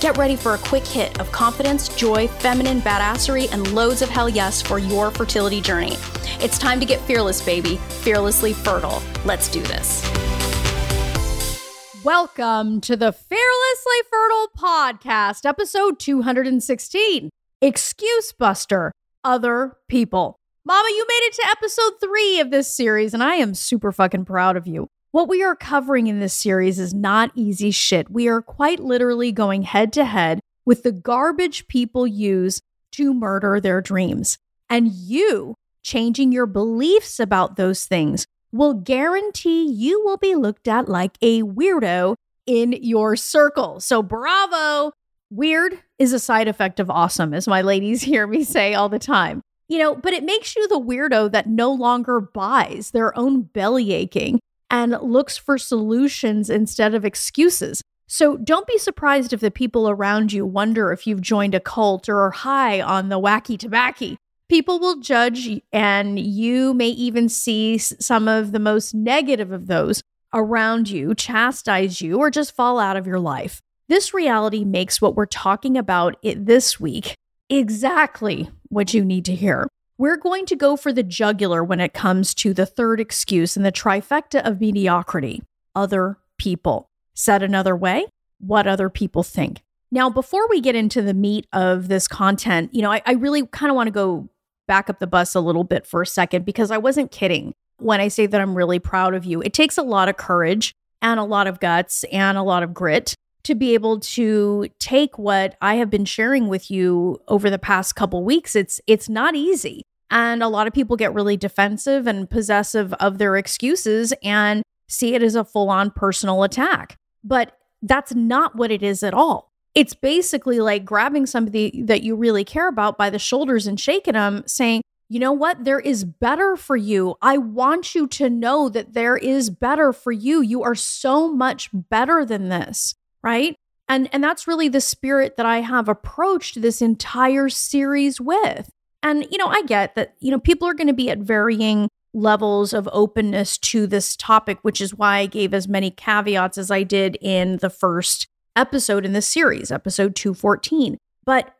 Get ready for a quick hit of confidence, joy, feminine badassery, and loads of hell yes for your fertility journey. It's time to get fearless, baby, fearlessly fertile. Let's do this. Welcome to the Fearlessly Fertile Podcast, episode 216 Excuse Buster Other People. Mama, you made it to episode three of this series, and I am super fucking proud of you. What we are covering in this series is not easy shit. We are quite literally going head to head with the garbage people use to murder their dreams. And you changing your beliefs about those things will guarantee you will be looked at like a weirdo in your circle. So, bravo! Weird is a side effect of awesome, as my ladies hear me say all the time. You know, but it makes you the weirdo that no longer buys their own belly aching and looks for solutions instead of excuses. So don't be surprised if the people around you wonder if you've joined a cult or are high on the wacky tobacco people will judge, and you may even see some of the most negative of those around you chastise you or just fall out of your life. This reality makes what we're talking about it this week exactly what you need to hear. We're going to go for the jugular when it comes to the third excuse in the trifecta of mediocrity other people. Said another way, what other people think. Now, before we get into the meat of this content, you know, I, I really kind of want to go back up the bus a little bit for a second because I wasn't kidding when I say that I'm really proud of you. It takes a lot of courage and a lot of guts and a lot of grit to be able to take what I have been sharing with you over the past couple weeks. It's it's not easy. And a lot of people get really defensive and possessive of their excuses and see it as a full-on personal attack. But that's not what it is at all it's basically like grabbing somebody that you really care about by the shoulders and shaking them, saying, you know what? There is better for you. I want you to know that there is better for you. You are so much better than this, right? And and that's really the spirit that I have approached this entire series with. And you know, I get that, you know, people are going to be at varying levels of openness to this topic, which is why I gave as many caveats as I did in the first episode in this series, episode 214. But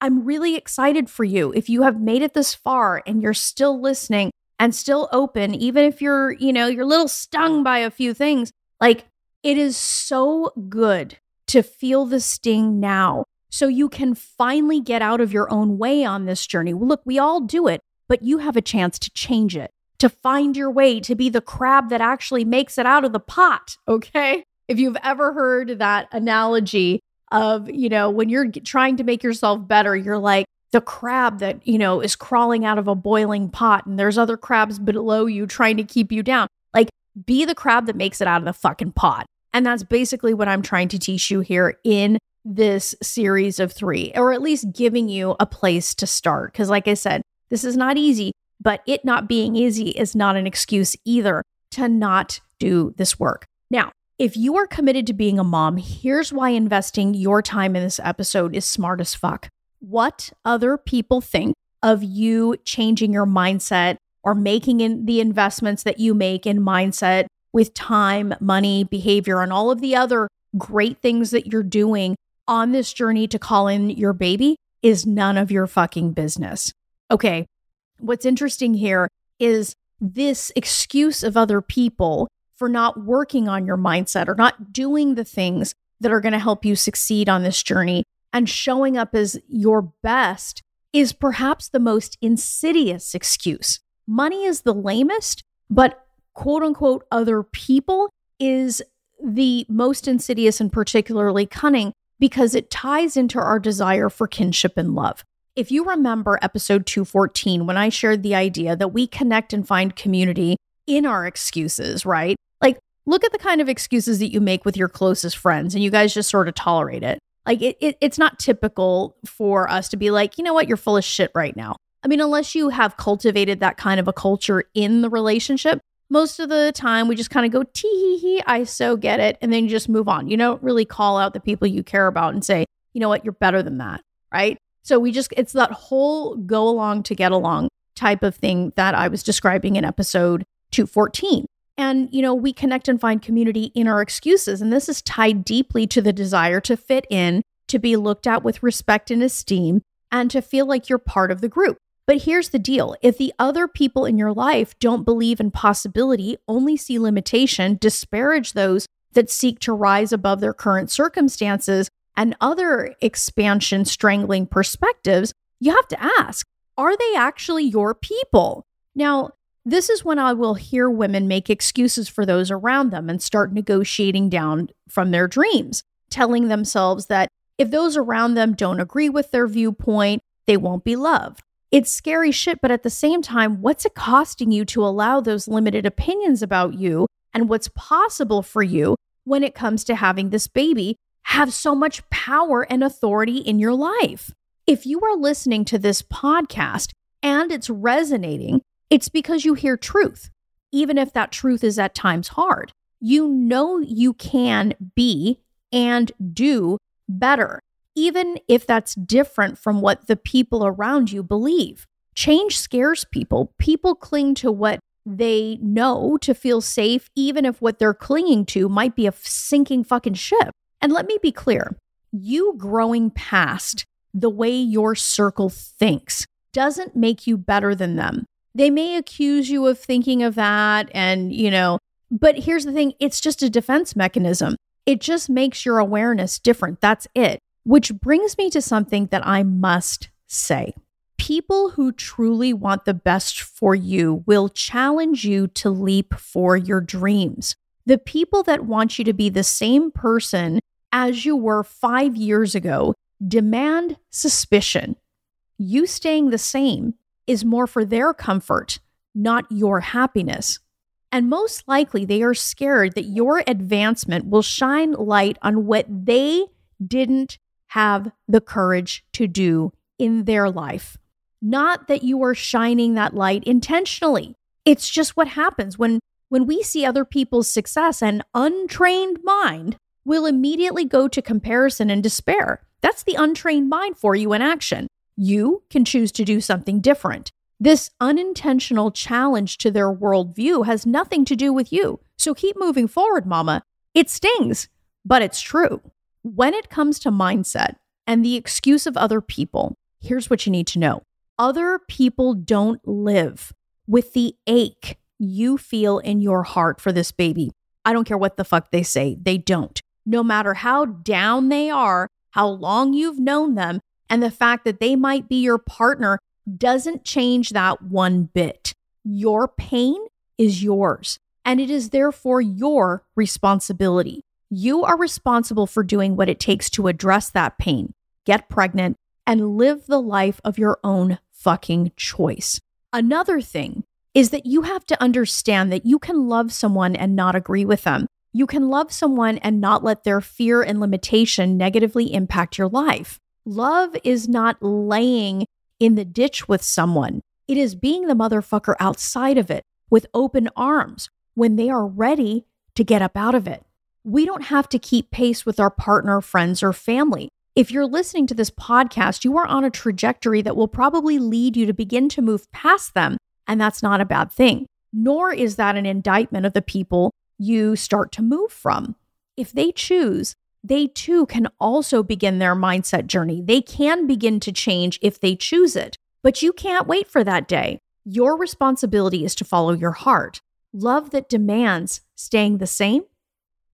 I'm really excited for you. If you have made it this far and you're still listening and still open, even if you're, you know, you're a little stung by a few things, like it is so good to feel the sting now so you can finally get out of your own way on this journey. Look, we all do it, but you have a chance to change it, to find your way, to be the crab that actually makes it out of the pot, okay? if you've ever heard that analogy of, you know, when you're trying to make yourself better, you're like the crab that, you know, is crawling out of a boiling pot and there's other crabs below you trying to keep you down. Like, be the crab that makes it out of the fucking pot. And that's basically what I'm trying to teach you here in this series of three, or at least giving you a place to start. Because, like I said, this is not easy, but it not being easy is not an excuse either to not do this work. Now, if you are committed to being a mom, here's why investing your time in this episode is smart as fuck. What other people think of you changing your mindset or making in the investments that you make in mindset with time, money, behavior, and all of the other great things that you're doing on this journey to call in your baby is none of your fucking business. Okay, what's interesting here is this excuse of other people for not working on your mindset or not doing the things that are going to help you succeed on this journey and showing up as your best is perhaps the most insidious excuse. Money is the lamest, but quote unquote other people is the most insidious and particularly cunning because it ties into our desire for kinship and love. If you remember episode 214, when I shared the idea that we connect and find community in our excuses, right? Like look at the kind of excuses that you make with your closest friends and you guys just sort of tolerate it. Like it, it, it's not typical for us to be like, you know what, you're full of shit right now. I mean, unless you have cultivated that kind of a culture in the relationship, most of the time we just kind of go tee hee hee, I so get it, and then you just move on. You don't really call out the people you care about and say, you know what, you're better than that, right? So we just it's that whole go along to get along type of thing that I was describing in episode 214. And, you know, we connect and find community in our excuses. And this is tied deeply to the desire to fit in, to be looked at with respect and esteem, and to feel like you're part of the group. But here's the deal if the other people in your life don't believe in possibility, only see limitation, disparage those that seek to rise above their current circumstances, and other expansion strangling perspectives, you have to ask are they actually your people? Now, this is when I will hear women make excuses for those around them and start negotiating down from their dreams, telling themselves that if those around them don't agree with their viewpoint, they won't be loved. It's scary shit, but at the same time, what's it costing you to allow those limited opinions about you and what's possible for you when it comes to having this baby have so much power and authority in your life? If you are listening to this podcast and it's resonating, it's because you hear truth, even if that truth is at times hard. You know you can be and do better, even if that's different from what the people around you believe. Change scares people. People cling to what they know to feel safe, even if what they're clinging to might be a sinking fucking ship. And let me be clear you growing past the way your circle thinks doesn't make you better than them. They may accuse you of thinking of that and, you know, but here's the thing it's just a defense mechanism. It just makes your awareness different. That's it. Which brings me to something that I must say. People who truly want the best for you will challenge you to leap for your dreams. The people that want you to be the same person as you were five years ago demand suspicion. You staying the same is more for their comfort, not your happiness. And most likely, they are scared that your advancement will shine light on what they didn't have the courage to do in their life. Not that you are shining that light intentionally. It's just what happens when when we see other people's success an untrained mind will immediately go to comparison and despair. That's the untrained mind for you in action. You can choose to do something different. This unintentional challenge to their worldview has nothing to do with you. So keep moving forward, mama. It stings, but it's true. When it comes to mindset and the excuse of other people, here's what you need to know other people don't live with the ache you feel in your heart for this baby. I don't care what the fuck they say, they don't. No matter how down they are, how long you've known them, and the fact that they might be your partner doesn't change that one bit. Your pain is yours, and it is therefore your responsibility. You are responsible for doing what it takes to address that pain, get pregnant, and live the life of your own fucking choice. Another thing is that you have to understand that you can love someone and not agree with them. You can love someone and not let their fear and limitation negatively impact your life. Love is not laying in the ditch with someone, it is being the motherfucker outside of it with open arms when they are ready to get up out of it. We don't have to keep pace with our partner, friends, or family. If you're listening to this podcast, you are on a trajectory that will probably lead you to begin to move past them. And that's not a bad thing, nor is that an indictment of the people you start to move from. If they choose they too can also begin their mindset journey. They can begin to change if they choose it, but you can't wait for that day. Your responsibility is to follow your heart. Love that demands staying the same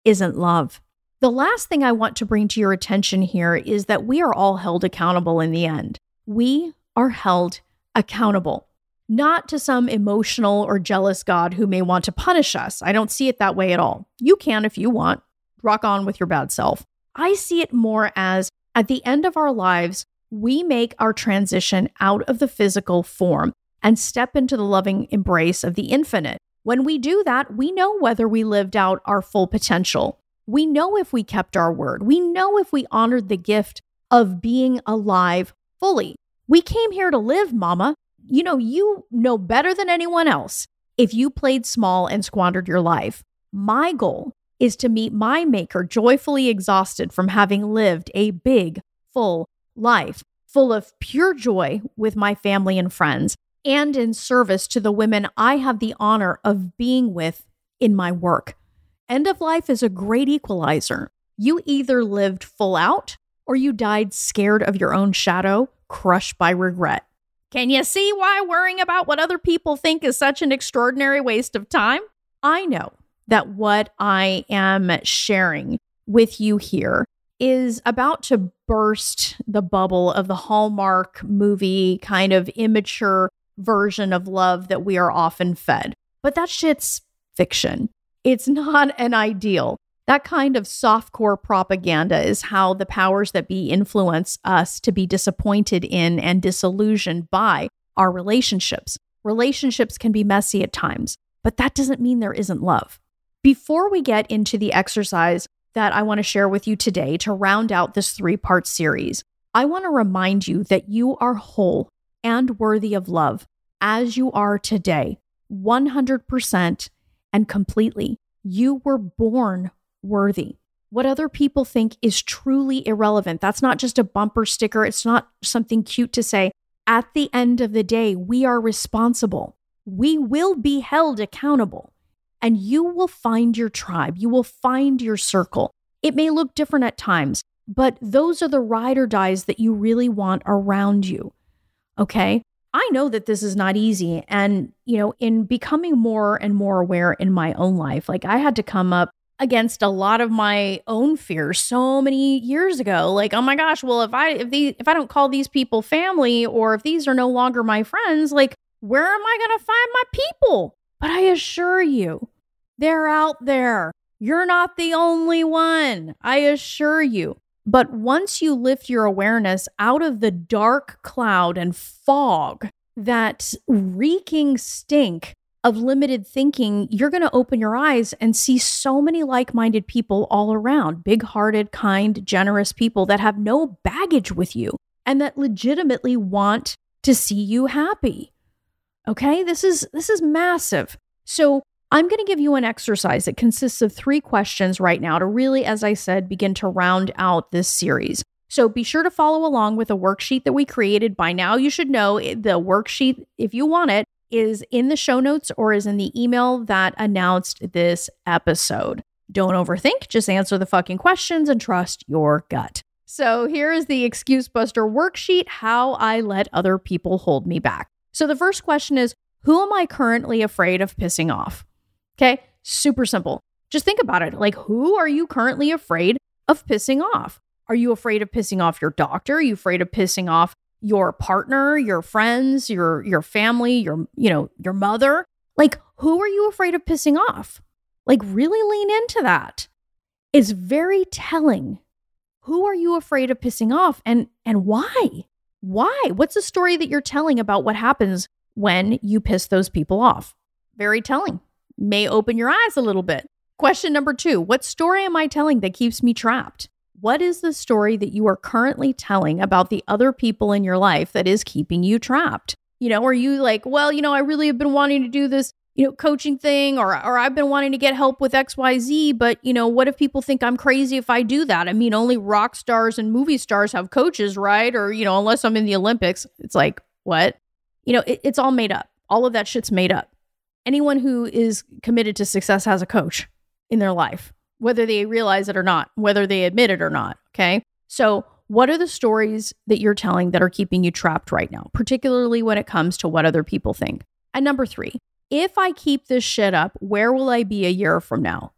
isn't love. The last thing I want to bring to your attention here is that we are all held accountable in the end. We are held accountable, not to some emotional or jealous God who may want to punish us. I don't see it that way at all. You can if you want rock on with your bad self. I see it more as at the end of our lives, we make our transition out of the physical form and step into the loving embrace of the infinite. When we do that, we know whether we lived out our full potential. We know if we kept our word. We know if we honored the gift of being alive fully. We came here to live, mama. You know, you know better than anyone else if you played small and squandered your life. My goal is to meet my maker joyfully exhausted from having lived a big, full life, full of pure joy with my family and friends, and in service to the women I have the honor of being with in my work. End of life is a great equalizer. You either lived full out or you died scared of your own shadow, crushed by regret. Can you see why worrying about what other people think is such an extraordinary waste of time? I know that what I am sharing with you here is about to burst the bubble of the Hallmark movie kind of immature version of love that we are often fed. But that shit's fiction. It's not an ideal. That kind of softcore propaganda is how the powers that be influence us to be disappointed in and disillusioned by our relationships. Relationships can be messy at times, but that doesn't mean there isn't love. Before we get into the exercise that I want to share with you today to round out this three part series, I want to remind you that you are whole and worthy of love as you are today, 100% and completely. You were born worthy. What other people think is truly irrelevant. That's not just a bumper sticker, it's not something cute to say. At the end of the day, we are responsible. We will be held accountable and you will find your tribe. You will find your circle. It may look different at times, but those are the ride or dies that you really want around you. Okay. I know that this is not easy. And, you know, in becoming more and more aware in my own life, like I had to come up against a lot of my own fears so many years ago like oh my gosh well if i if these if i don't call these people family or if these are no longer my friends like where am i going to find my people but i assure you they're out there. You're not the only one, I assure you. But once you lift your awareness out of the dark cloud and fog, that reeking stink of limited thinking, you're going to open your eyes and see so many like minded people all around big hearted, kind, generous people that have no baggage with you and that legitimately want to see you happy. Okay, this is this is massive. So I'm going to give you an exercise that consists of three questions right now to really, as I said, begin to round out this series. So be sure to follow along with a worksheet that we created. By now, you should know eh, the worksheet, if you want it, is in the show notes or is in the email that announced this episode. Don't overthink, just answer the fucking questions and trust your gut. So here is the Excuse Buster worksheet how I let other people hold me back. So the first question is Who am I currently afraid of pissing off? Okay. Super simple. Just think about it. Like, who are you currently afraid of pissing off? Are you afraid of pissing off your doctor? Are you afraid of pissing off your partner, your friends, your your family, your you know, your mother? Like, who are you afraid of pissing off? Like really lean into that. It's very telling. Who are you afraid of pissing off and and why? Why? What's the story that you're telling about what happens when you piss those people off? Very telling may open your eyes a little bit. Question number two What story am I telling that keeps me trapped? What is the story that you are currently telling about the other people in your life that is keeping you trapped? You know, are you like, well, you know, I really have been wanting to do this, you know, coaching thing or or I've been wanting to get help with XYZ, but you know, what if people think I'm crazy if I do that? I mean, only rock stars and movie stars have coaches, right? Or, you know, unless I'm in the Olympics, it's like, what? You know, it, it's all made up. All of that shit's made up anyone who is committed to success has a coach in their life, whether they realize it or not, whether they admit it or not. Okay. So, what are the stories that you're telling that are keeping you trapped right now, particularly when it comes to what other people think? And number three, if I keep this shit up, where will I be a year from now?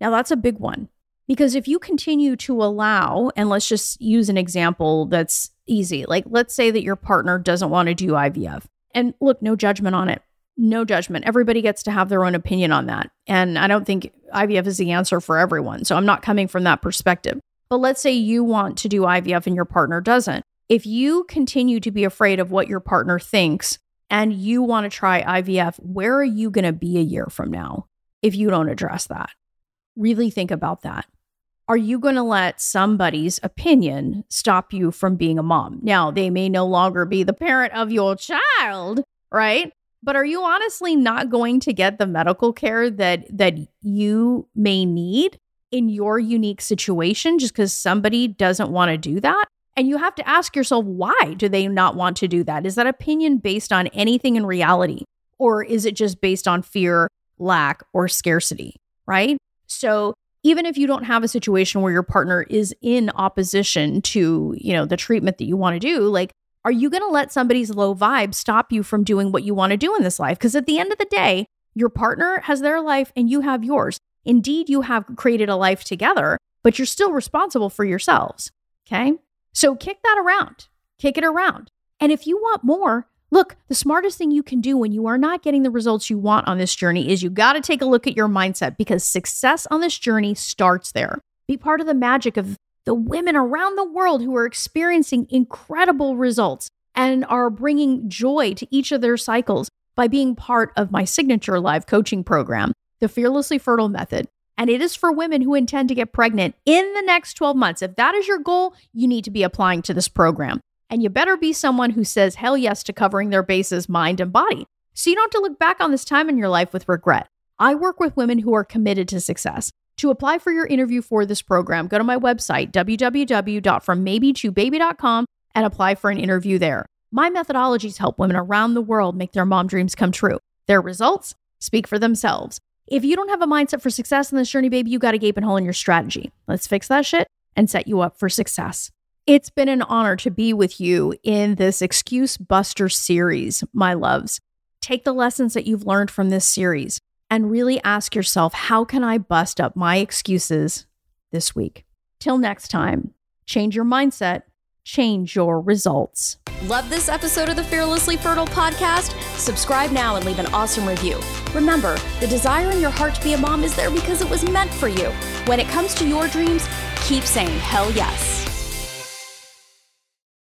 Now, that's a big one because if you continue to allow, and let's just use an example that's easy, like let's say that your partner doesn't want to do IVF. And look, no judgment on it no judgment. Everybody gets to have their own opinion on that. And I don't think IVF is the answer for everyone. So I'm not coming from that perspective. But let's say you want to do IVF and your partner doesn't. If you continue to be afraid of what your partner thinks and you want to try IVF, where are you going to be a year from now if you don't address that? Really think about that. Are you going to let somebody's opinion stop you from being a mom? Now, they may no longer be the parent of your child, right? But are you honestly not going to get the medical care that that you may need in your unique situation just because somebody doesn't want to do that? And you have to ask yourself, why do they not want to do that? Is that opinion based on anything in reality? Or is it just based on fear, lack, or scarcity? Right. So even if you don't have a situation where your partner is in opposition to, you know, the treatment that you want to do, like, are you going to let somebody's low vibe stop you from doing what you want to do in this life? Because at the end of the day, your partner has their life and you have yours. Indeed, you have created a life together, but you're still responsible for yourselves. Okay. So kick that around, kick it around. And if you want more, look, the smartest thing you can do when you are not getting the results you want on this journey is you got to take a look at your mindset because success on this journey starts there. Be part of the magic of the women around the world who are experiencing incredible results and are bringing joy to each of their cycles by being part of my signature live coaching program, the Fearlessly Fertile Method and it is for women who intend to get pregnant in the next 12 months. If that is your goal, you need to be applying to this program. And you better be someone who says hell yes to covering their bases, mind and body. So you don't have to look back on this time in your life with regret. I work with women who are committed to success. To apply for your interview for this program, go to my website, www.frommaybe2baby.com, and apply for an interview there. My methodologies help women around the world make their mom dreams come true. Their results speak for themselves. If you don't have a mindset for success in this journey, baby, you got a gaping hole in your strategy. Let's fix that shit and set you up for success. It's been an honor to be with you in this Excuse Buster series, my loves. Take the lessons that you've learned from this series and really ask yourself, how can I bust up my excuses this week? Till next time, change your mindset change your results. Love this episode of the Fearlessly Fertile podcast? Subscribe now and leave an awesome review. Remember, the desire in your heart to be a mom is there because it was meant for you. When it comes to your dreams, keep saying hell yes.